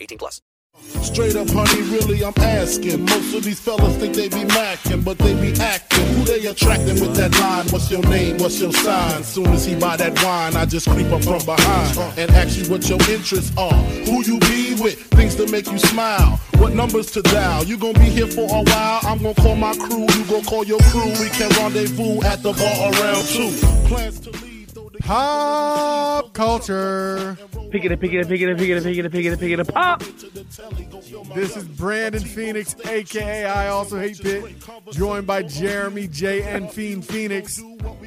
18 plus. Straight up, honey, really, I'm asking. Most of these fellas think they be macking, but they be acting. Who they attracting with that line? What's your name? What's your sign? Soon as he buy that wine, I just creep up from behind and ask you what your interests are. Who you be with? Things to make you smile. What numbers to dial? You gonna be here for a while? I'm gonna call my crew. You gonna call your crew. We can rendezvous at the bar around two. Plans to leave. Though they- Pop culture. Pick it up, pick it up, pick it up, pick it up, pick it up, pick it up, pick it up, pop. This is Brandon Phoenix, aka I also hate Pitt, joined by Jeremy J and Fiend Phoenix.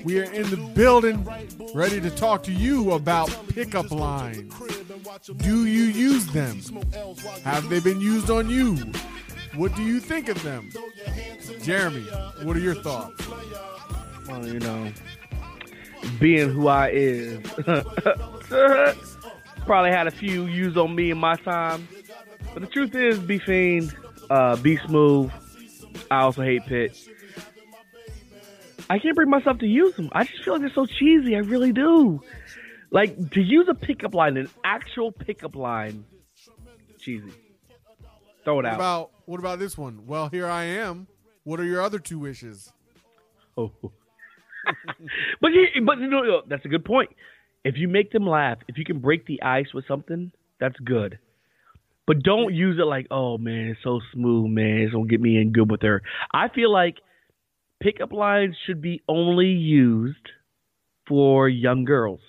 We are in the building, ready to talk to you about pickup lines. Do you use them? Have they been used on you? What do you think of them? Jeremy, what are your thoughts? Well, you know, being who I is, probably had a few used on me in my time. But the truth is, be fiend, uh, be smooth. I also hate Pitt. I can't bring myself to use them. I just feel like they're so cheesy. I really do. Like to use a pickup line, an actual pickup line, cheesy. Throw it What out. about what about this one? Well, here I am. What are your other two wishes? Oh. But you, but you know, no, that's a good point. If you make them laugh, if you can break the ice with something, that's good. But don't use it like, oh man, it's so smooth, man. It's gonna get me in good with her. I feel like pickup lines should be only used for young girls.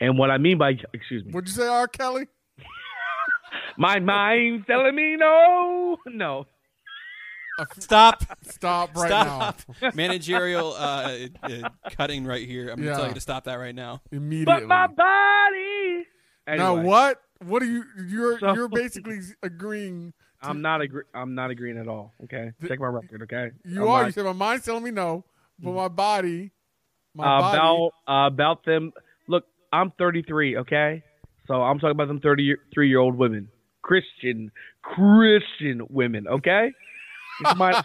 And what I mean by, excuse me, What'd you say, R. Kelly? my mind's telling me no, no. Stop. Stop right Stop. now. Managerial uh, uh, cutting right here. I'm going to Yeah. tell you to stop that right now. Immediately. But my body. Now Anyway. what? What are you? You're So- you're basically agreeing. I'm not agree. I'm not agreeing at all. Okay, check my record. Okay, You I'm are. not- You said my mind's telling me no, but my body, my body. about uh, about them. Look, I'm 33. Okay, so I'm talking about them 33 year old women, Christian Christian women. Okay, get your mind,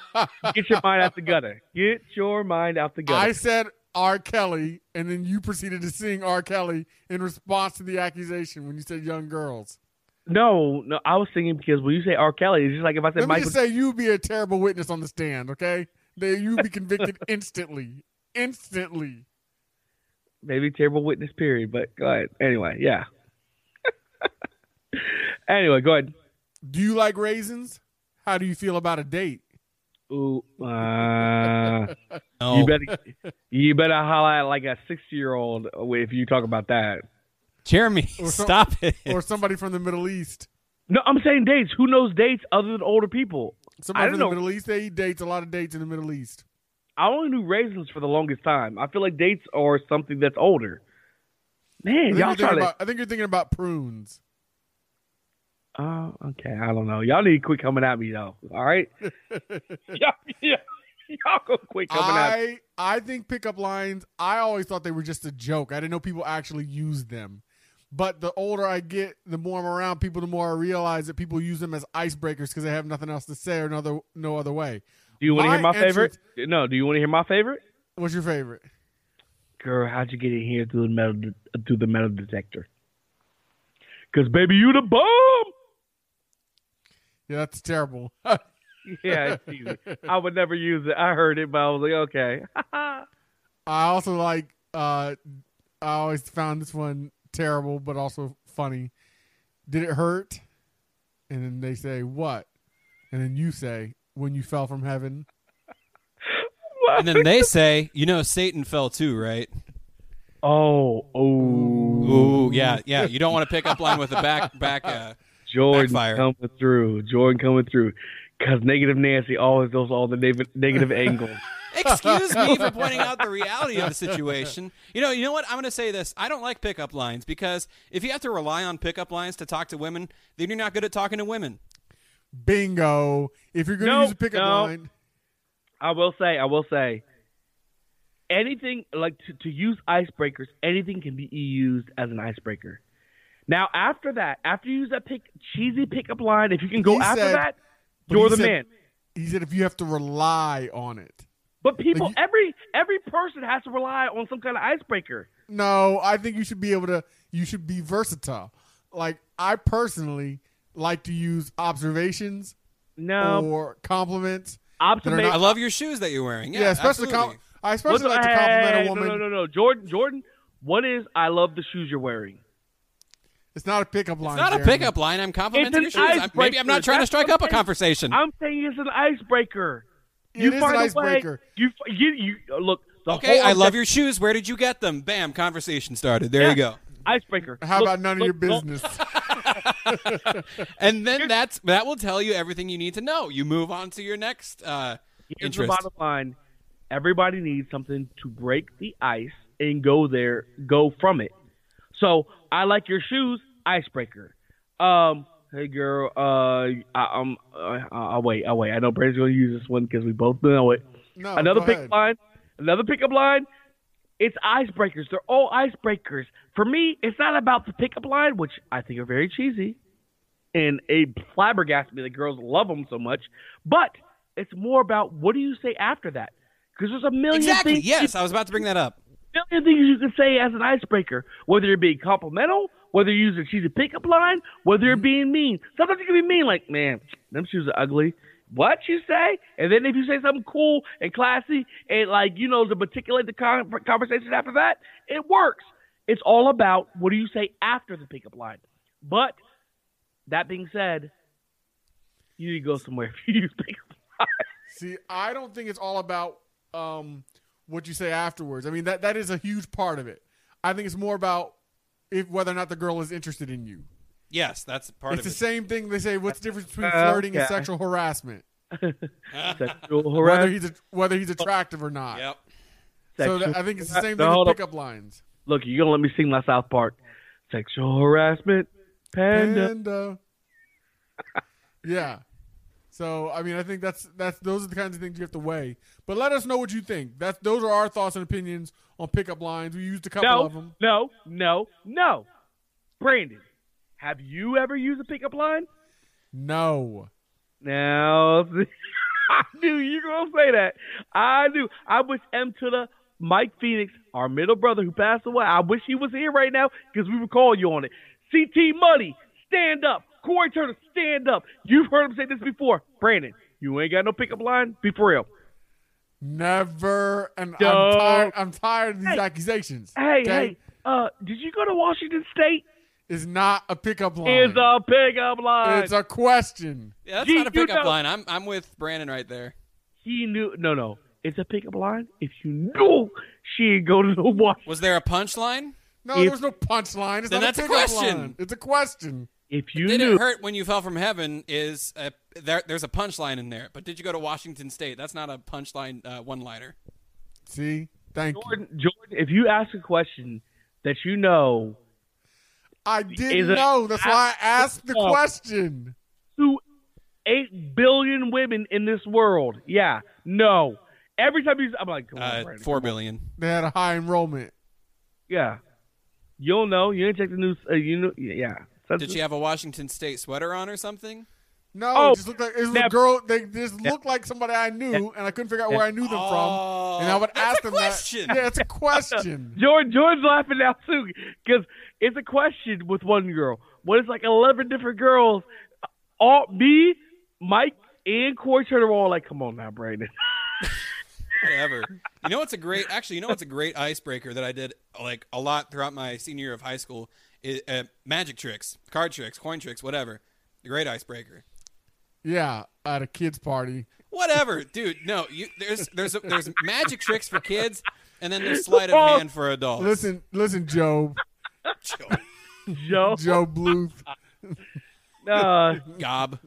get your mind out the gutter. Get your mind out the gutter. I said R. Kelly, and then you proceeded to sing R. Kelly in response to the accusation when you said young girls. no, no, I was singing because when you say R. Kelly, it's just like if I said Let me Michael. just say you would be a terrible witness on the stand. Okay, that you would be convicted instantly, instantly. maybe terrible witness. Period. But go ahead. Anyway, yeah. anyway, go ahead. Do you like raisins? How do you feel about a date? Ooh, uh, No. you better you better holler at like a sixty year old if you talk about that. Jeremy, Or some- stop it. Or somebody from the Middle East? No, I'm saying dates. Who knows dates other than older people? I Somebody don't from the know. Middle East. They eat dates. A lot of dates in the Middle East. I only knew raisins for the longest time. I feel like dates are something that's older. Man, think, y'all you're try thinking to. about, I think you're thinking about prunes. Oh, okay. I don't know. Y'all need to quit coming at me though. All right. y'all, yeah, y'all go quit coming at me. I I think pickup lines. I always thought they were just a joke. I didn't know people actually used them. But the older I get, the more I'm around people, the more I realize that people use them as icebreakers because they have nothing else to say or no other, no other way. Do you want to hear my favorite? entrance- No. Do you want to hear my favorite? What's your favorite? Girl, how'd you get in here through the metal through the metal detector? Cause baby, you the bomb. Yeah, that's terrible. Yeah, it's. I would never use it. I heard it, but I was like, okay. I also like. uh I always found this one terrible, but also funny. Did it hurt? And then they say what? And then you say when you fell from heaven. And then they say, you know, Satan fell too, right? oh, oh, Ooh, yeah, yeah. You don't want to pick up line with the back back. Uh, Jordan Backfire. coming through. Jordan coming through. Cause negative Nancy always does all the negative negative angles. Excuse me for pointing out the reality of the situation. You know, you know what? I'm going to say this. I don't like pickup lines because if you have to rely on pickup lines to talk to women, then you're not good at talking to women. Bingo. If you're going to No, use a pickup no. line, I will say, I will say, anything like to, to use icebreakers, anything can be used as an icebreaker. Now, after that, after you use that pick, cheesy pickup line, if you can go He after said- that, you're the said- man. he said if you have to rely on it. But people, Like, every every person has to rely on some kind of icebreaker. No, I think you should be able to. You should be versatile. Like I personally like to use observations No, or compliments. observation. I love your shoes that you're wearing. Yeah, Yeah, especially com- I especially like to Hey, compliment a no, woman. No, no, no, Jordan, Jordan. What is? I love the shoes you're wearing. It's not a pickup line. It's not a pickup line. I'm complimenting your shoes. I'm- Maybe I'm not icebreaker. trying to strike up a I'm saying. conversation. I'm saying it's an icebreaker. It you is find an a icebreaker. Way, you, you, you look. The Okay, whole I love your shoes. Where did you get them? Bam, conversation started. There Yeah. you go. icebreaker. How Look, about none of your look, business? And then that's that will tell you everything you need to know. You move on to your next uh, Here's the interest. bottom line: everybody needs something to break the ice and go there, go from it. So I like your shoes, icebreaker. Um, hey girl, uh, I, um, uh, I'll wait, I'll wait. I know Brandon's gonna use this one because we both know it. No, another go pickup ahead. line, another pickup line. It's icebreakers. They're all icebreakers. For me, it's not about the pickup line, which I think are very cheesy, and it flabbergasted me that girls love them so much. But it's more about what do you say after that? Because there's a million Exactly. things, Yes, I was about to bring that up. Million things you can say as an icebreaker, whether you're being complimental, whether you're using a cheesy pickup line, whether you're being mean. Sometimes you can be mean, like, man, them shoes are ugly. What you say? And then if you say something cool and classy and like you know to articulate the con- conversation after that, it works. It's all about what do you say after the pickup line. But that being said, you need to go somewhere if you use pickup line. See, I don't think it's all about um, what you say afterwards. I mean, that that is a huge part of it. I think it's more about if whether or not the girl is interested in you. Yes, that's part it's of the same thing. They say, what's the difference between Uh, flirting and sexual harassment? Sexual harassment. Whether he's a, whether he's attractive or not. Yep. So that, I think it's the same thing hold with up. pickup lines. Look, you're gonna let me sing my South Park. Sexual harassment, panda. Panda. yeah. So I mean, I think that's that's those are the kinds of things you have to weigh. But let us know what you think. That's those are our thoughts and opinions on pickup lines. We used a couple No, of them. no, no, no. Brandon, have you ever used a pickup line? No. No. I knew you were gonna say that. I knew. I wish M to the Mike Phoenix, our middle brother who passed away. I wish he was here right now because we would call you on it. CT Money, stand up. Corey Turner, stand up. You've heard him say this before. Brandon, you ain't got no pickup line. Be for real. Never. And No. I'm tired. I'm tired of these Hey. accusations. Hey, okay? hey, uh, did you go to Washington State? It's not a pickup line. It's a pickup line. It's a question. Yeah, that's Gee, not a you pickup know- line. I'm I'm with Brandon right there. he knew. No, no. It's a pickup line. If you knew she ain't go to the Washington. Was there a punchline? No, If- there was no punchline. It's Then not that's a a question. line. It's a question. If you Did knew. it hurt when you fell from heaven? Is a, there? There's a punchline in there. But did you go to Washington State? That's not a punchline uh, one-liner. See? Thank you. Jordan, Jordan, if you ask a question that you know I didn't it- know. That's why I asked the question. to eight billion women in this world, yeah, no. Every time you, I'm like, come on, Uh, Brandon, Four come on. They had a high enrollment. Yeah, You don't know. You didn't check the news. Uh, you know, yeah. Did she have a Washington State sweater on or something? No, Oh, it just looked like it was a girl. They just looked like somebody I knew, and I couldn't figure out where I knew them Oh, from. And I would oh, that's ask a them question. that. Yeah, it's a question. George George's laughing now too because it's a question with one girl. What is like eleven different girls, all me, Mike, and Corey Turner were all like, "Come on now, Brandon." Whatever. You know what's a great? Actually, you know what's a great icebreaker that I did like a lot throughout my senior year of high school? Is, uh, magic tricks, card tricks, coin tricks, whatever. A great icebreaker. Yeah, at a kids' party. Whatever, dude. No, you, there's there's there's magic tricks for kids, and then there's sleight of Oh. hand for adults. Listen, listen, Joe, Joe, Joe Bluth. uh, gob.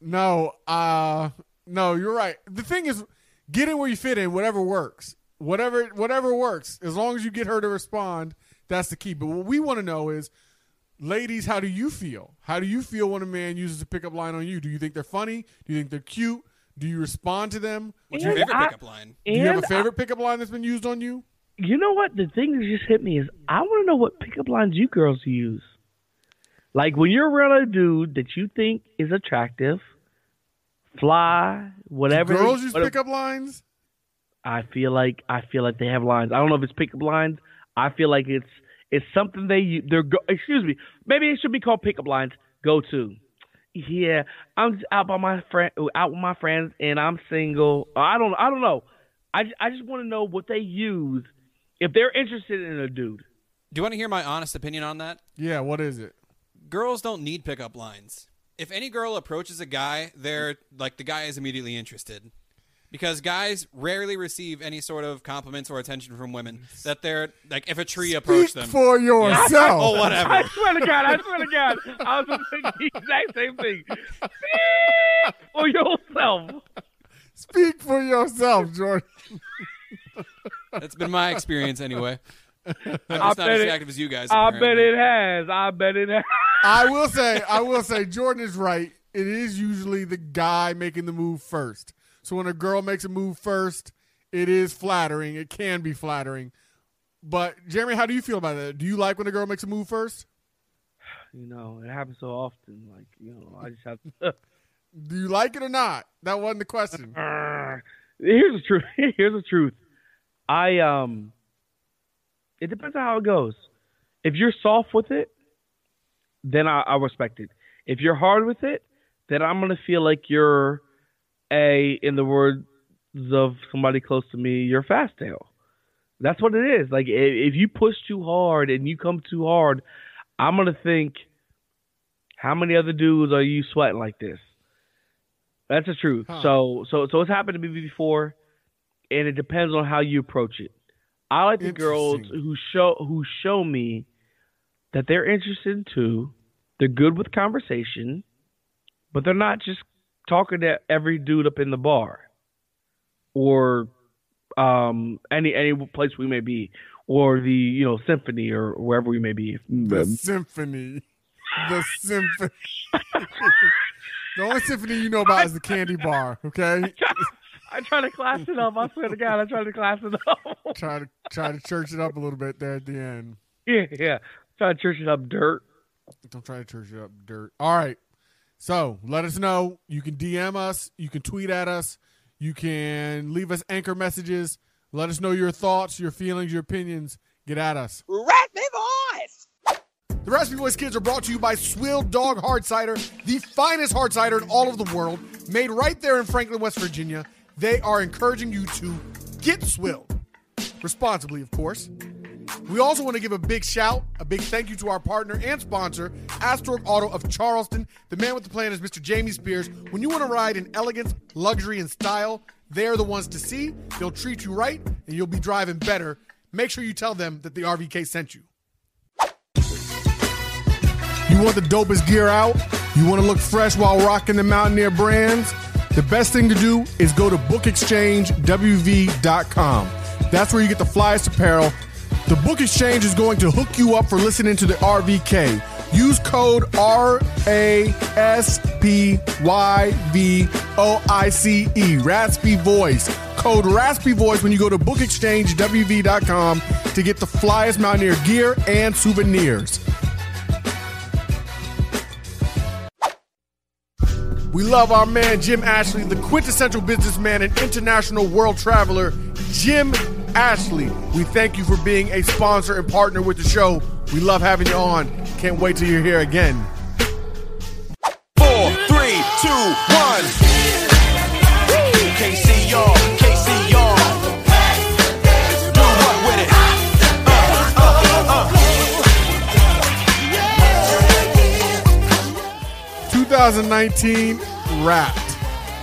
No, uh, no, you're right. The thing is, get in where you fit in. Whatever works, whatever, whatever works. As long as you get her to respond, that's the key. But what we want to know is, ladies, how do you feel? How do you feel when a man uses a pickup line on you? Do you think they're funny? Do you think they're cute? Do you respond to them? What's your favorite I- pickup line? Do you have a and favorite pickup line that's been used on you? you know what? The thing that just hit me is I want to know what pickup lines you girls use. Like when you're around a dude that you think is attractive, fly, whatever. Girls use whatever- pickup lines. I feel like I feel like they have lines. I don't know if it's pickup lines. I feel like it's it's something they they're go, excuse me. Maybe it should be called pickup lines. Go to. Yeah, I'm just out by my friend, out with my friends, and I'm single. I don't, I don't know. I, I just want to know what they use if they're interested in a dude. Do you want to hear my honest opinion on that? Yeah, what is it? Girls don't need pickup lines. If any girl approaches a guy, they're like the guy is immediately interested. Because guys rarely receive any sort of compliments or attention from women. That they're like, if a tree approached Speak them, for yourself. oh whatever. I swear to God, I swear to God, I was thinking the exact same thing. Speak for yourself. Speak for yourself, Jordan. That's been my experience anyway. I'm I not bet as it- active as you guys. I bet it has. I bet it has. I will say, I will say, Jordan is right. It is usually the guy making the move first. So when a girl makes a move first, it is flattering. It can be flattering. But Jeremy, how do you feel about that? Do you like when a girl makes a move first? You know, it happens so often. Like, you know, I just have to. Do you like it or not? That wasn't the question. Here's the truth. Here's the truth. I um. It depends on how it goes. If you're soft with it, then I, I respect it. If you're hard with it, then I'm gonna feel like you're a, in the words of somebody close to me, you're fast tail. That's what it is. Like if, you push too hard and you come too hard, I'm gonna think, how many other dudes are you sweating like this? That's the truth. Huh. So so so it's happened to me before, and it depends on how you approach it. I like the girls who show who show me that they're interested too. They're good with conversation, but they're not just talking to every dude up in the bar or um any any place we may be or the you know symphony or wherever we may be. The symphony. The symphony. the only symphony you know about is the candy bar, okay? I try to class it up. I swear to God, I try to class it up. Try to try to church it up a little bit there at the end. yeah, yeah. Try to church it up dirt. Don't try to church it up dirt. All right. So let us know. You can DM us. You can tweet at us. You can leave us anchor messages. Let us know your thoughts, your feelings, your opinions. Get at us. Raspy Boys! The Raspy Voice Kids are brought to you by Swilled Dog Hard Cider, the finest hard cider in all of the world, made right there in Franklin, West Virginia. They are encouraging you to get swilled. Responsibly, of course. We also want to give a big shout, a big thank you to our partner and sponsor, Astorg Auto of Charleston. The man with the plan is Mr. Jamie Spears. When you want to ride in elegance, luxury, and style, they're the ones to see. They'll treat you right, and you'll be driving better. Make sure you tell them that the RVK sent you. You want the dopest gear out? You want to look fresh while rocking the Mountaineer brands? The best thing to do is go to bookexchangewv.com. That's where you get the flyest apparel. The Book Exchange is going to hook you up for listening to the RVK. Use code RASPYVOICE, Raspy Voice, code Raspy Voice when you go to bookexchangewv.com to get the flyest Mountaineer gear and souvenirs. We love our man Jim Ashley, the quintessential businessman and international world traveler, Jim Ashley. We thank you for being a sponsor and partner with the show. We love having you on. Can't wait till you're here again. Four, three, two, one. Can't see y'all, can't see y'all. Do what with it? Uh, uh, uh. 2019 wrapped.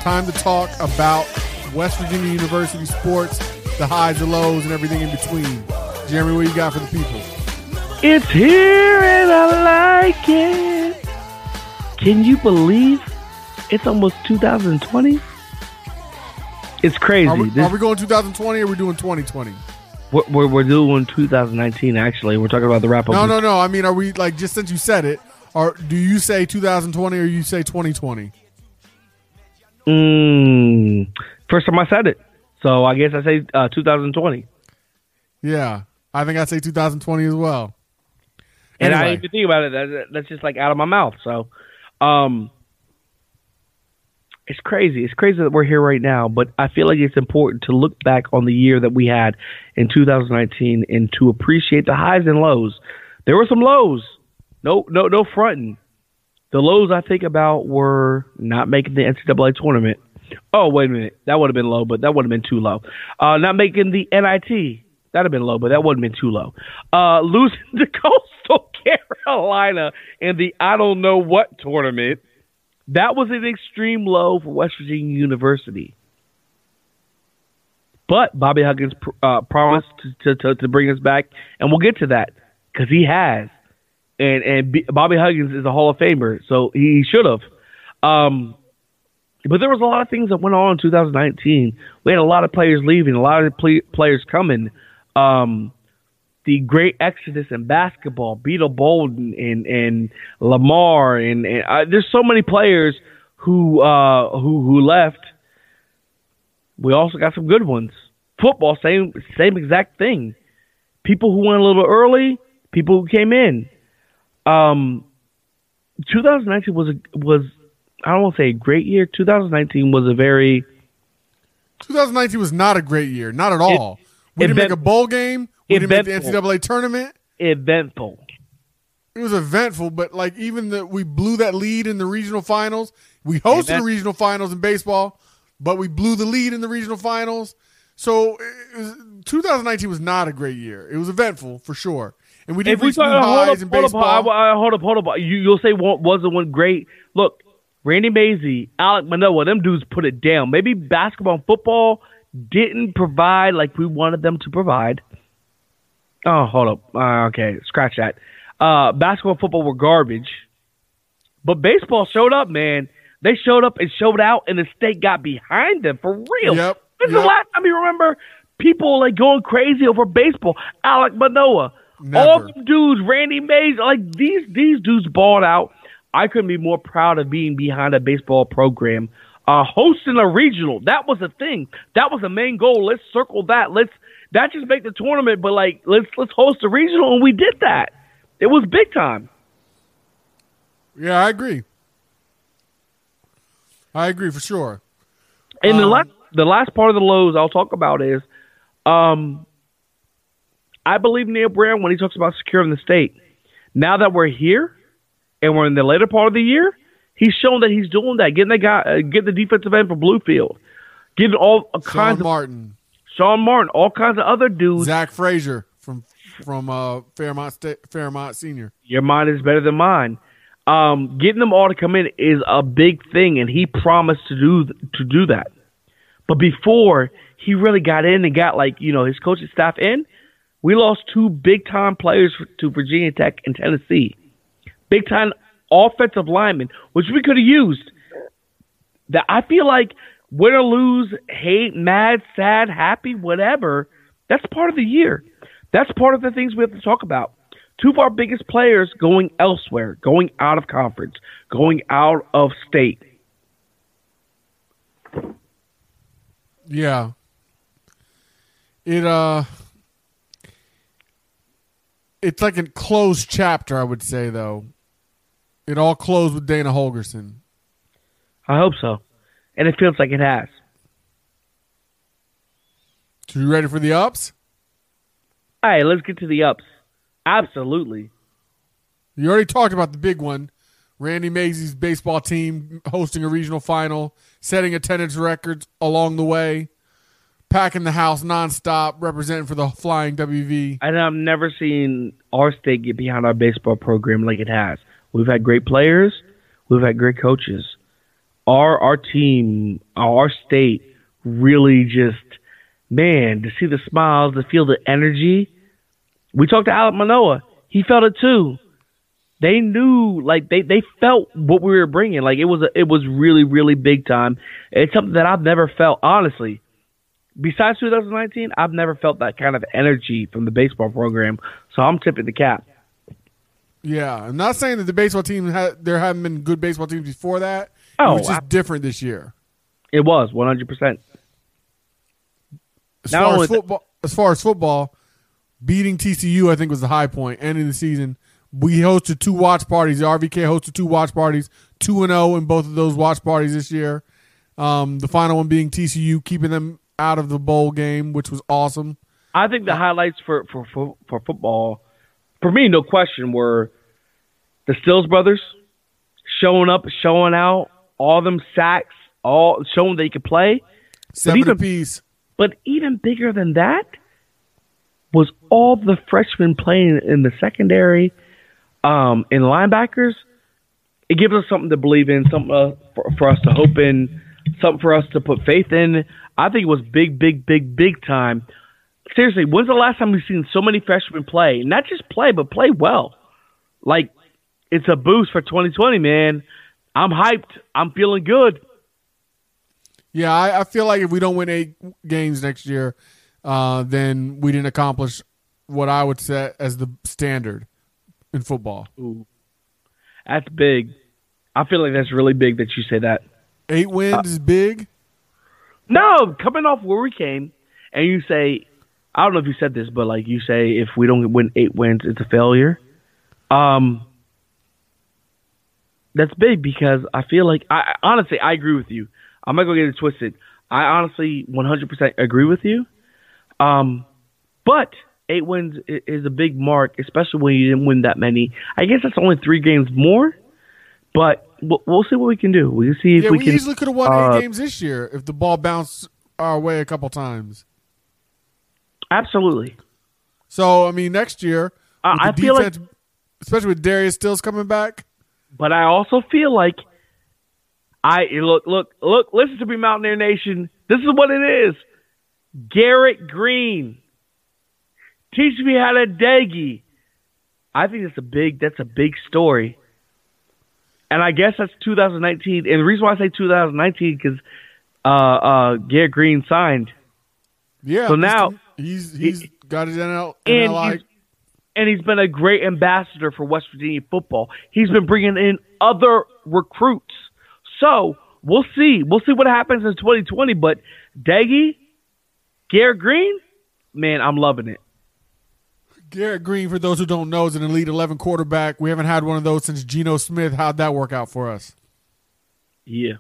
Time to talk about West Virginia University sports, the highs, the lows, and everything in between. Jeremy, what you got for the people? It's here and I like it. Can you believe it's almost 2020? It's crazy. Are we, This- are we going 2020 or are we doing 2020? we're, we're, we're doing 2019, actually. We're talking about the wrap up. No, no, no. I mean, are we like just since you said it, or do you say 2020 or you say 2020? Mm, first time I said it. So I guess I say uh, 2020. Yeah, I think I'd say 2020 as well. And I Anyway. didn't even think about it. That's just like out of my mouth. So, um, it's crazy. It's crazy that we're here right now, but I feel like it's important to look back on the year that we had in 2019 and to appreciate the highs and lows. There were some lows. No, no, no fronting. The lows I think about were not making the NCAA tournament. Oh, wait a minute. That would have been low, but that would have been too low. Uh, not making the NIT. That'd have been low, but that wouldn't have been too low. Uh, losing to Coastal Carolina in the I don't know what tournament. That was an extreme low for West Virginia University. But Bobby Huggins uh, promised to, to, to bring us back, and we'll get to that because he has. And and B- Bobby Huggins is a Hall of Famer, so he should have. Um, but there was a lot of things that went on in 2019. We had a lot of players leaving, a lot of players coming. Um, the great exodus in basketball, Beetle Bolden and and Lamar, and, and uh, there's so many players who uh, who who left. We also got some good ones. Football, same same exact thing. People who went a little early, people who came in. Um, 2019 was a, was I don't want to say a great year. 2019 was a very 2019 was not a great year, not at all. we didn't make a bowl game. We didn't make the. NCAA tournament. eventful. It was eventful, but like even the we blew that lead in the regional finals. We hosted the regional finals in baseball, but we blew the lead in the regional finals. So it was, 2019 was not a great year. It was eventful for sure, and we did If we reach new talk, hold highs up, in hold up, baseball. I- I- hold up, hold up. You, you'll say one, wasn't one great. Look, Randy Mazey, Alek Manoah, them dudes put it down. Maybe basketball and football didn't provide like we wanted them to provide. Oh, hold up. Uh, okay, scratch that. Uh, basketball and football were garbage, but baseball showed up, man. They showed up and showed out, and the state got behind them for real. Yep, This is yep. the last time you remember people like going crazy over baseball. Alek Manoah, Never. all them dudes, Randy Mazey, like these these dudes balled out. I couldn't be more proud of being behind a baseball program. Uh, hosting a regional, that was a thing. That was the main goal. Let's circle that. Let's not just make the tournament, but like let's let's host a regional, and we did that. It was big time. yeah, I agree. I agree for sure. And the Um, last the last part of the lows I'll talk about is, um, I believe Neal Brown when he talks about securing the state. Now that we're here, and we're in the later part of the year, he's shown that he's doing that. Getting the guy, uh, getting the defensive end for Bluefield, getting all Sean kinds of Martin, Sean Martin, all kinds of other dudes. Zach Frazier from from uh, Fairmont State, Fairmont Senior. Your mind is better than mine. Um, getting them all to come in is a big thing, and he promised to do to do that. But before he really got in and got like you know his coaching staff in, we lost two big time players to Virginia Tech and Tennessee, big time offensive linemen, which we could have used. That I feel like win or lose, hate, mad, sad, happy, whatever. That's part of the year. That's part of the things we have to talk about. Two of our biggest players going elsewhere, going out of conference, going out of state. Yeah, It uh, it's like a closed chapter. I would say though, it all closed with Dana Holgorsen. I hope so, and it feels like it has. So you ready for the ups? All right, let's get to the ups. Absolutely. You already talked about the big one. Randy Mazey's baseball team hosting a regional final, setting attendance records along the way, packing the house nonstop, representing for the Flying WV. And I've never seen our state get behind our baseball program like it has. We've had great players, we've had great coaches. Our our team, our state, really just man to see the smiles, to feel the energy. We talked to Alek Manoah; he felt it too. They knew, like they they felt what we were bringing. Like it was a, it was really really big time. It's something that I've never felt honestly besides 2019, I've never felt that kind of energy from the baseball program. So I'm tipping the cap. Yeah, I'm not saying that the baseball team ha- there haven't been good baseball teams before that. Oh, it was just I- different this year. It was 100. percent As Not far as football, as far as football, beating TCU I think was the high point. Ending the season, we hosted two watch parties. The RVK hosted two watch parties, two and zero in both of those watch parties this year. Um, the final one being TCU, keeping them out of the bowl game, which was awesome. I think the highlights for for for, for football, for me, no question, were the Stills brothers showing up, showing out, all them sacks, all showing they could play. Seven even- apiece. But even bigger than that was all the freshmen playing in the secondary, um, in linebackers. It gives us something to believe in, something uh, for, for us to hope in, something for us to put faith in. I think it was big, big, big, big time. Seriously, when's the last time we've seen so many freshmen play? Not just play, but play well. Like, it's a boost for 2020, man. I'm hyped. I'm feeling good. Yeah, I, I feel like if we don't win eight games next year, uh, then we didn't accomplish what I would set as the standard in football. Ooh, that's big. I feel like that's really big that you say that. Eight wins is big. No, coming off where we came, and you say, I don't know if you said this, but like you say, if we don't win eight wins, it's a failure. Um, that's big because I feel like I honestly I agree with you. I'm not gonna go get it twisted. I honestly 100% agree with you. Um, but eight wins is a big mark, especially when you didn't win that many. I guess that's only three games more, but we'll, we'll see what we can do. We'll see if Yeah, we, we, can. easily could have won uh, eight games this year if the ball bounced our way a couple times. Absolutely. So I mean, next year, Uh, I feel like- especially with Darius Stills coming back. But I also feel like I look, look, look. Listen to me, Mountaineer Nation. This is what it is. Garrett Greene, teach me how to daggy. I think that's a big. That's a big story. And I guess that's 2019. And the reason why I say 2019 because uh, uh, Garrett Greene signed, Yeah. So now- he's he's got his NL, and NLI. he's, and he's been a great ambassador for West Virginia football. He's been bringing in other recruits. So we'll see. We'll see what happens in 2020. But Daggy, Garrett Greene, man, I'm loving it. Garrett Greene, for those who don't know, is an elite 11 quarterback. We haven't had one of those since Geno Smith. How'd that work out for us? Yeah.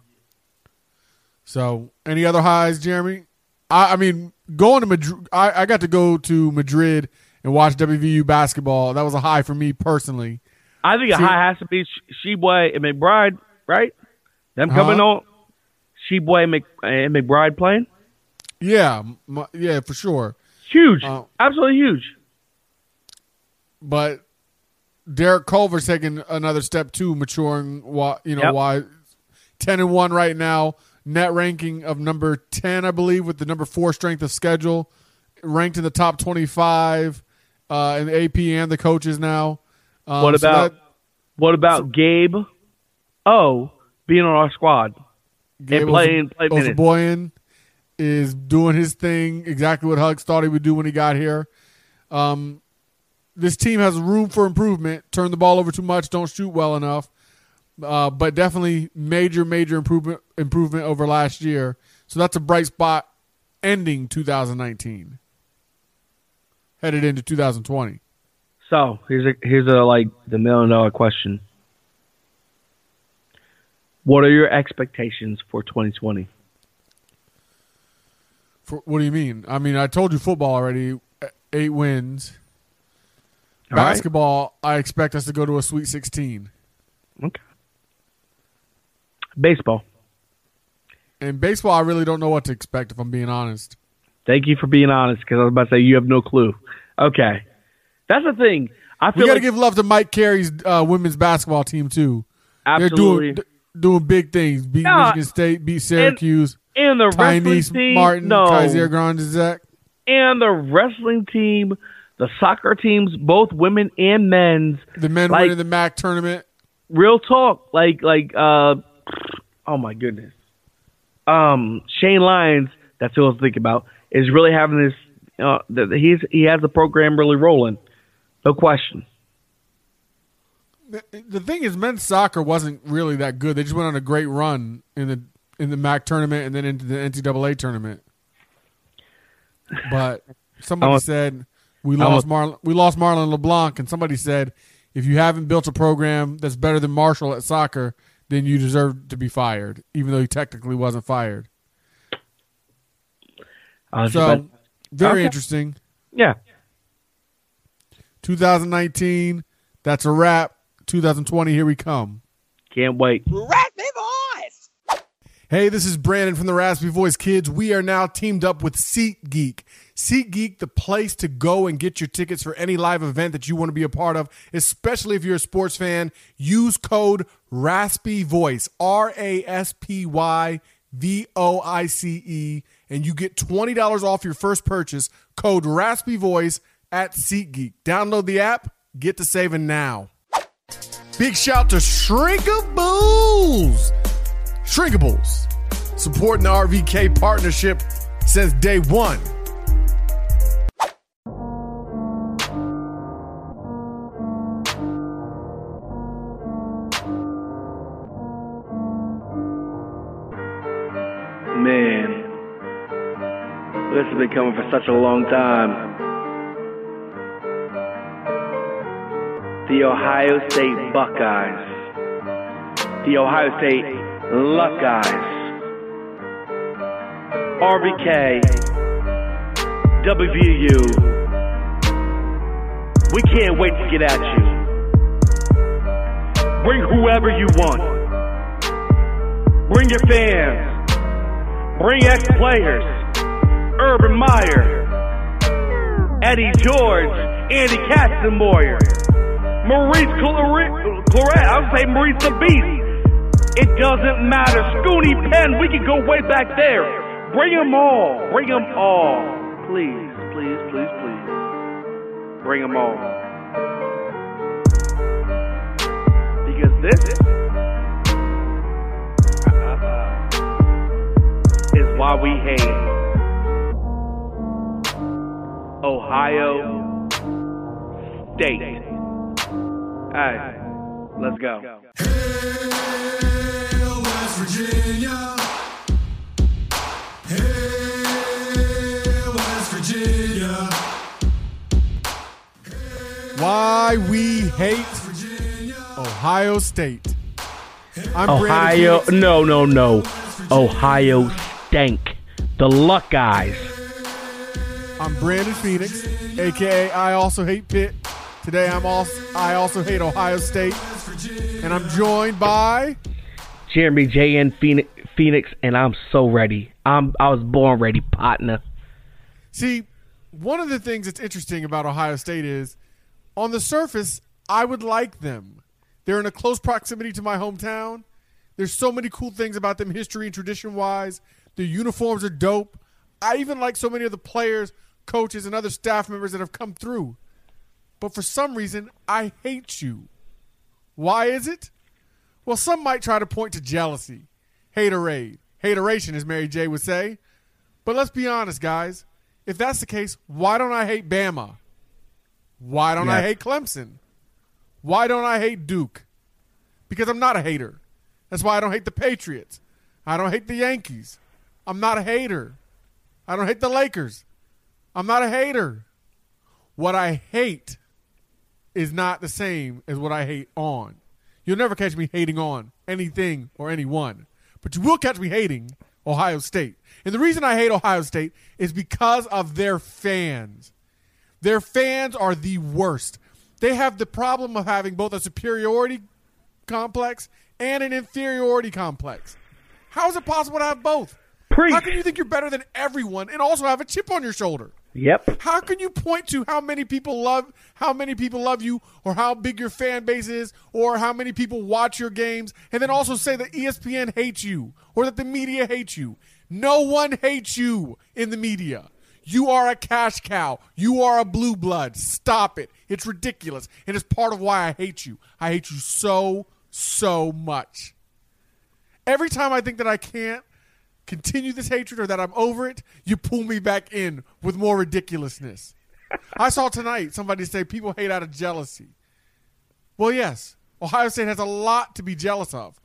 So, any other highs, Jeremy? I, I mean, going to Madrid, I, I got to go to Madrid and watch WVU basketball. That was a high for me personally. I think a See- high has to be Tshiebwe and McBride, right? Them coming Huh? on. Tshiebwe and, Mc, and McBride playing. Yeah, m- yeah, for sure. Huge. Uh, Absolutely huge. But Derek Culver's taking another step too, maturing. Why you know Yep. why ten and one right now, net ranking of number ten, I believe, with the number four strength of schedule, ranked in the top twenty five uh, in the AP and the coaches now. Um, What so about- that- What about Gabe? Oh, being on our squad. Gabe playing- playing minutes. Osabuohien is doing his thing exactly what Hugs thought he would do when he got here. Um, this team has room for improvement. Turn the ball over too much, don't shoot well enough, uh, but definitely major, major improvement improvement over last year. So that's a bright spot ending 2019. headed into 2020. So here's a here's a like the million dollar question. What are your expectations for 2020? For what do you mean? I mean, I told you football already. Eight wins. All right. Basketball, I expect us to go to a Sweet 16. Okay. Baseball. And baseball, I really don't know what to expect if I'm being honest. Thank you for being honest, because I was about to say you have no clue. Okay, that's the thing. I We feel got to like give love to Mike Carey's uh, women's basketball team too. absolutely, They're doing doing big things. Beat No, Michigan State, beat Syracuse. and the wrestling team, Martin, no, Kaiser Grandezek. and the wrestling team, the soccer teams, both women and men's. The men Like- winning the MAC tournament. Real talk, like like uh, oh my goodness, um, Shane Lyons. That's who I was thinking about. Is really having this. Uh, he's he has the program really rolling, no question. The, the thing is, men's soccer wasn't really that good. They just went on a great run in the in the MAC tournament and then into the NCAA tournament. But somebody said we lost Mar- we lost Marlon LeBlanc, and somebody said if you haven't built a program that's better than Marshall at soccer, then you deserve to be fired, even though he technically wasn't fired. I was So about- very Okay. interesting. yeah, 2019, that's a wrap. 2020, here we come. can't wait. Raspy Voice! Hey, this is Brandon from the Raspy Voice Kids. We are now teamed up with SeatGeek. SeatGeek, the place to go and get your tickets for any live event that you want to be a part of, especially if you're a sports fan. Use code Raspy Voice, R A S P Y V O I C E, and you get $20 off your first purchase. Code Raspy Voice at SeatGeek. Download the app, get to saving now. Big shout to Shrinkables. Shrinkables, supporting the RVK partnership since day one. This has been coming for such a long time. The Ohio State Buckeyes. The Ohio State Luckeyes. RVK. WVU. We can't wait to get at you. Bring whoever you want. Bring your fans. Bring ex players. Urban Meyer. Eddie George. Andy Katzenmoyer. Maurice Clarett. Clarett. I would say Maurice the Beast. It doesn't matter. Scoonie Penn. We can go way back there. Bring them all. Bring them all. Please, please, please, please. Bring them all. Because this is why we hate Ohio State. Hey, let's go. Hail West Virginia. Hail West Virginia. Why we hate Ohio State. I'm Ohio, no, no, no. Ohio stank. The Luck guys. I'm Brandon Phoenix, aka I also hate Pitt. Today I'm also I also hate Ohio State, and I'm joined by Jeremy JN Phoenix, Phoenix, and I'm so ready. I'm I was born ready, partner. See, one of the things that's interesting about Ohio State is on the surface, I would like them. They're in a close proximity to my hometown. There's so many cool things about them, history and tradition wise. Their uniforms are dope. I even like so many of the players, coaches, and other staff members that have come through. But for some reason, I hate you. Why is it? Well, some might try to point to jealousy, haterade, hateration, as Mary J would say. But let's be honest, guys. If that's the case, why don't I hate Bama? Why don't I hate Clemson? Why don't I hate Duke? Because I'm not a hater. That's why I don't hate the Patriots. I don't hate the Yankees. I'm not a hater. I don't hate the Lakers. I'm not a hater. What I hate is not the same as what I hate on. You'll never catch me hating on anything or anyone, but you will catch me hating Ohio State. And the reason I hate Ohio State is because of their fans. Their fans are the worst. They have the problem of having both a superiority complex and an inferiority complex. How is it possible to have both? Preach. How can you think you're better than everyone and also have a chip on your shoulder? Yep. How can you point to how many people love how many people love you or how big your fan base is or how many people watch your games and then also say that ESPN hates you or that the media hates you? No one hates you in the media. You are a cash cow. You are a blue blood. Stop it. It's ridiculous. And it's part of why I hate you. I hate you so, so much. Every time I think that I can't continue this hatred or that I'm over it, you pull me back in with more ridiculousness. I saw tonight somebody say people hate out of jealousy. Well, yes, Ohio State has a lot to be jealous of,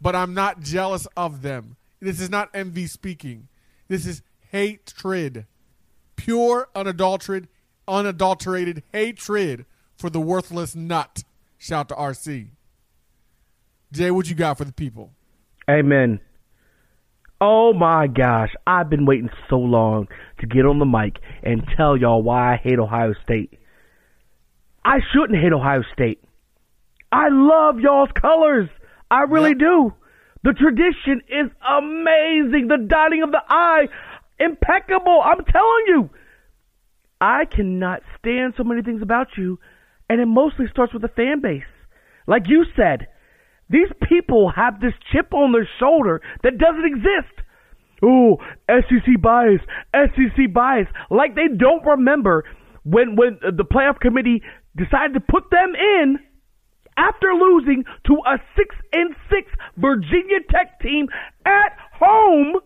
but I'm not jealous of them. This is not envy speaking. This is hatred. Pure, unadulterated, unadulterated hatred for the worthless nut. Shout to RC. Jay, what you got for the people? Amen. Oh my gosh, I've been waiting so long to get on the mic and tell y'all why I hate Ohio State. I shouldn't hate Ohio State. I love y'all's colors. I really Yep. do. The tradition is amazing. The dotting of the I, impeccable. I'm telling you. I cannot stand so many things about you, and it mostly starts with the fan base. Like you said, these people have this chip on their shoulder that doesn't exist. Ooh, SEC bias, SEC bias. Like they don't remember when when the playoff committee decided to put them in after losing to a six and six Virginia Tech team at home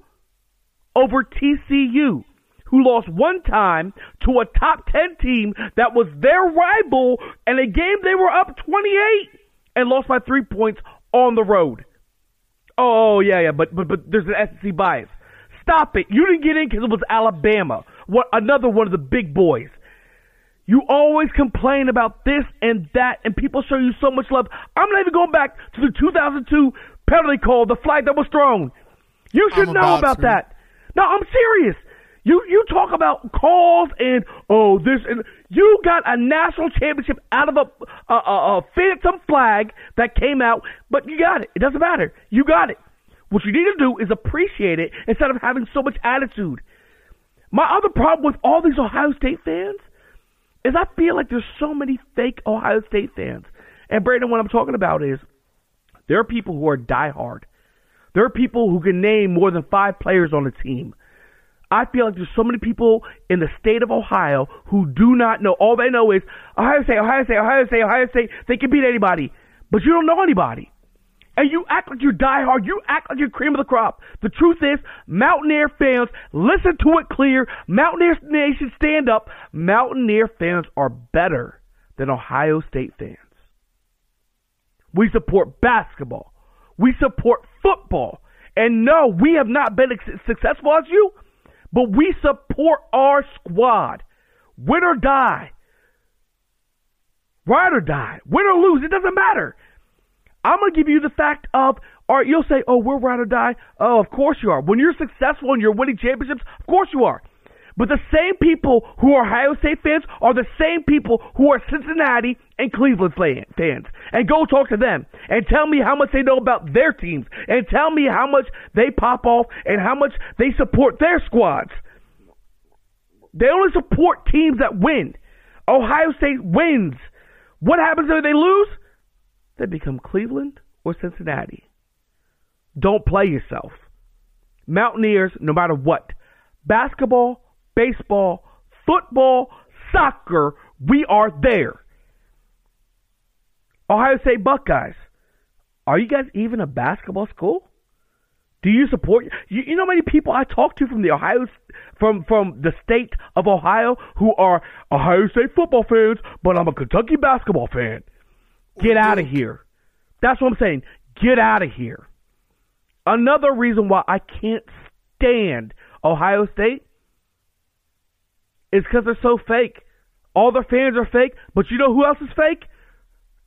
over TCU, who lost one time to a top 10 team that was their rival in a game they were up 28 and lost by three points on the road. Oh, yeah, yeah, but, but, but there's an SEC bias. Stop it. You didn't get in because it was Alabama, what, another one of the big boys. You always complain about this and that, and people show you so much love. I'm not even going back to the 2002 penalty call, the flag that was thrown. You should know about that. No, I'm serious. You you talk about calls and oh this and you got a national championship out of a a, a, a phantom flag that came out, but you got it. It doesn't matter. You got it. What you need to do is appreciate it instead of having so much attitude. My other problem with all these Ohio State fans is I feel like there's so many fake Ohio State fans. And Brandon, what I'm talking about is there are people who are diehard. There are people who can name more than five players on a team. I feel like there's so many people in the state of Ohio who do not know. All they know is Ohio State, Ohio State, Ohio State, Ohio State. They can beat anybody, but you don't know anybody. And you act like you're diehard. You act like you're cream of the crop. The truth is, Mountaineer fans, listen to it clear. Mountaineer Nation, stand up. Mountaineer fans are better than Ohio State fans. We support basketball. We support football. And no, we have not been successful as you, but we support our squad. Win or die. Ride or die. Win or lose. It doesn't matter. I'm going to give you the fact of, or you'll say, oh, we're ride or die. Oh, of course you are. When you're successful and you're winning championships, of course you are. But the same people who are Ohio State fans are the same people who are Cincinnati and Cleveland fan- fans. And go talk to them and tell me how much they know about their teams and tell me how much they pop off and how much they support their squads. They only support teams that win. Ohio State wins. What happens if they lose? They become Cleveland or Cincinnati. Don't play yourself. Mountaineers, no matter what, basketball, baseball, football, soccer, we are there. Ohio State Buckeyes, are you guys even a basketball school? Do you support? You, you know how many people I talk to from the Ohio, from from the state of Ohio who are Ohio State football fans, but I'm a Kentucky basketball fan. Get out of here. That's what I'm saying. Get out of here. Another reason why I can't stand Ohio State is because they're so fake. All their fans are fake, but you know who else is fake?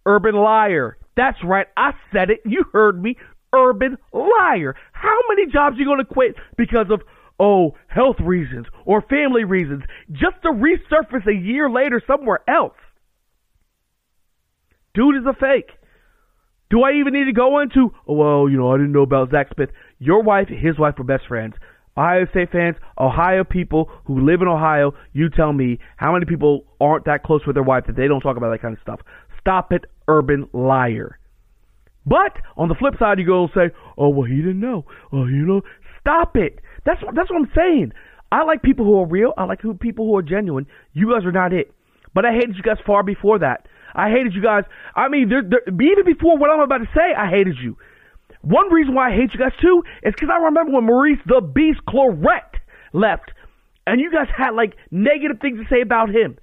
Urban Liar. That's right. I said it. You heard me. Urban Liar. How many jobs are you going to quit because of, oh, health reasons or family reasons just to resurface a year later somewhere else? Dude is a fake. Do I even need to go into, oh, well, you know, I didn't know about Zach Smith. Your wife, and his wife were best friends. Ohio State fans, Ohio people who live in Ohio, you tell me how many people aren't that close with their wife that they don't talk about that kind of stuff. Stop it, urban liar. But on the flip side, you go and say, "Oh well, he didn't know." Oh, you know, stop it. That's what that's what I'm saying. I like people who are real. I like who, people who are genuine. You guys are not it. But I hated you guys far before that. I hated you guys. I mean, there, there, even before what I'm about to say, I hated you. One reason why I hate you guys too is because I remember when Maurice the Beast Clarett left, and you guys had like negative things to say about him.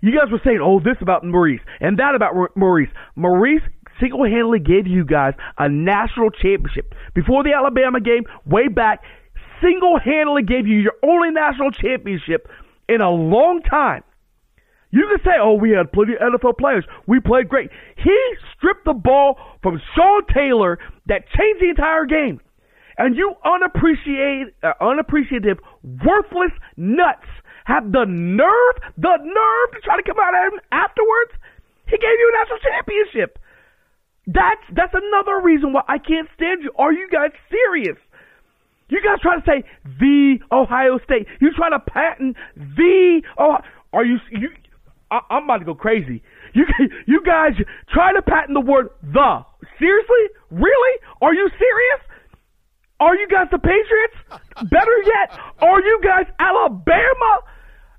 You guys were saying, "Oh, this about Maurice and that about Maurice." Maurice single-handedly gave you guys a national championship before the Alabama game, way back. Single-handedly gave you your only national championship in a long time. You can say, oh, we had plenty of NFL players. We played great. He stripped the ball from Sean Taylor that changed the entire game. And you unappreciated, uh, unappreciative, worthless nuts have the nerve, the nerve to try to come out at him afterwards. He gave you a national championship. That's that's another reason why I can't stand you. Are you guys serious? You guys try to say the Ohio State. You try to patent the oh are you you I, I'm about to go crazy. You you guys try to patent the word the. Seriously? Really? Are you serious? Are you guys the Patriots? Better yet, are you guys Alabama?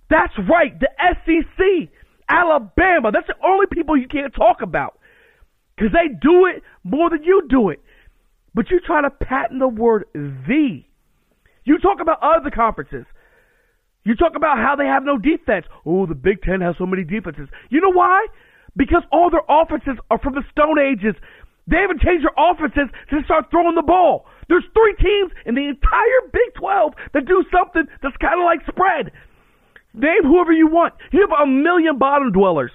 That's right, the SEC. Alabama. That's the only people you can't talk about. Because they do it more than you do it. But you try to patent the word the. You talk about other conferences. You talk about how they have no defense. Oh, the Big Ten has so many defenses. You know why? Because all their offenses are from the Stone Ages. They haven't changed their offenses to start throwing the ball. There's three teams in the entire Big 12 that do something that's kind of like spread. Name whoever you want. You have a million bottom dwellers.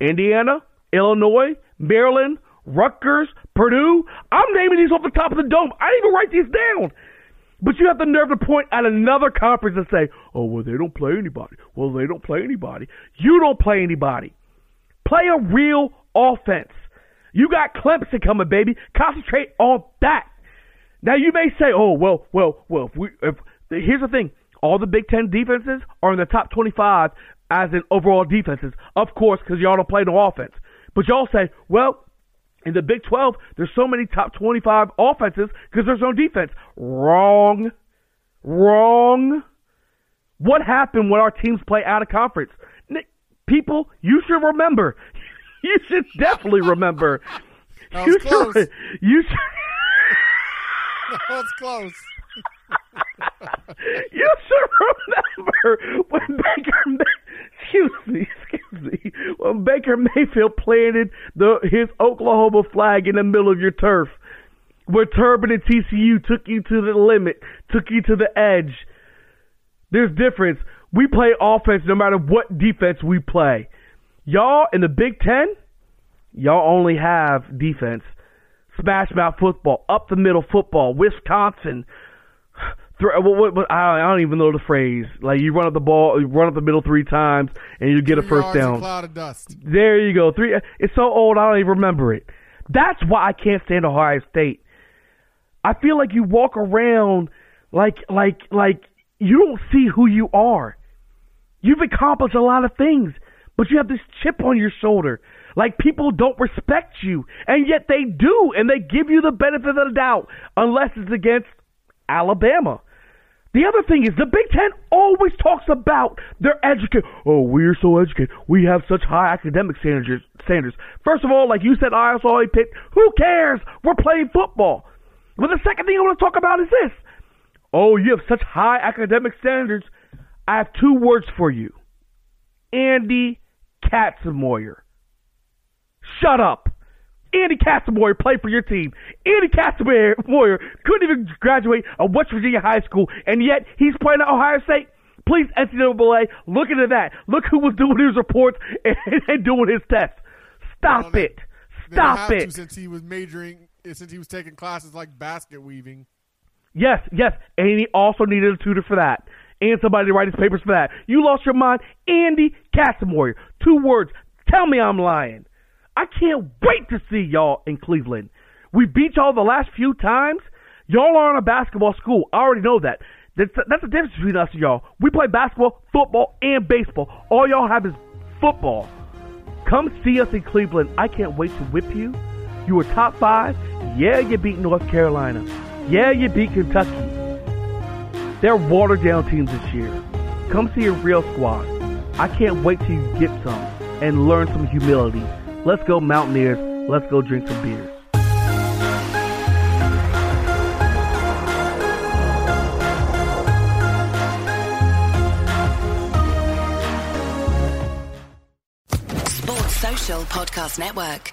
Indiana, Illinois, Maryland, Rutgers, Purdue. I'm naming these off the top of the dome. I didn't even write these down. But you have the nerve to point at another conference and say, oh, well, they don't play anybody. Well, they don't play anybody. You don't play anybody. Play a real offense. You got Clemson coming, baby. Concentrate on that. Now you may say, "Oh, well, well, well." If we, if here's the thing, all the Big Ten defenses are in the top 25 as in overall defenses, of course, because y'all don't play no offense. But y'all say, "Well, in the Big 12, there's so many top 25 offenses because there's no defense." Wrong, wrong. What happened when our teams play out of conference? People, you should remember. You should definitely remember. That was you close. should. You should. That's close. you should remember when Baker, May- excuse me, excuse me, when Baker Mayfield planted the his Oklahoma flag in the middle of your turf, where Turbin and TCU took you to the limit, took you to the edge. There's difference. We play offense no matter what defense we play. Y'all in the Big Ten, y'all only have defense. Smash mouth football, up the middle football, Wisconsin. Th- what, what, what, I, I don't even know the phrase. Like you run up the ball, you run up the middle three times, and you get a first yards, a down. cloud of dust. There you go. Three. It's so old I don't even remember it. That's why I can't stand Ohio State. I feel like you walk around like like like you don't see who you are. You've accomplished a lot of things, but you have this chip on your shoulder. Like people don't respect you, and yet they do, and they give you the benefit of the doubt, unless it's against Alabama. The other thing is the Big Ten always talks about their educate. Oh, we're so educated. We have such high academic standards. Standards. First of all, like you said, ISO picked. Who cares? We're playing football. But the second thing I want to talk about is this. Oh, you have such high academic standards. I have two words for you. Andy Katzenmoyer. Shut up. Andy Katzenmoyer played for your team. Andy Katzenmoyer couldn't even graduate a West Virginia high school, and yet he's playing at Ohio State, Please, NCAA, look into that. Look who was doing his reports and, and doing his tests. Stop Well, it. Stop it. to since he was majoring, since he was taking classes like basket weaving. Yes, yes. And he also needed a tutor for that. And somebody to write his papers for that. You lost your mind. Andy Warrior. Two words. Tell me I'm lying. I can't wait to see y'all in Cleveland. We beat y'all the last few times. Y'all aren't a basketball school. I already know that. That's, that's the difference between us and y'all. We play basketball, football, and baseball. All y'all have is football. Come see us in Cleveland. I can't wait to whip you. You were top five. Yeah, you beat North Carolina. Yeah, you beat Kentucky. They're watered down teams this year. Come see a real squad. I can't wait till you get some and learn some humility. Let's go Mountaineers. Let's go drink some beers. Sports Social Podcast Network.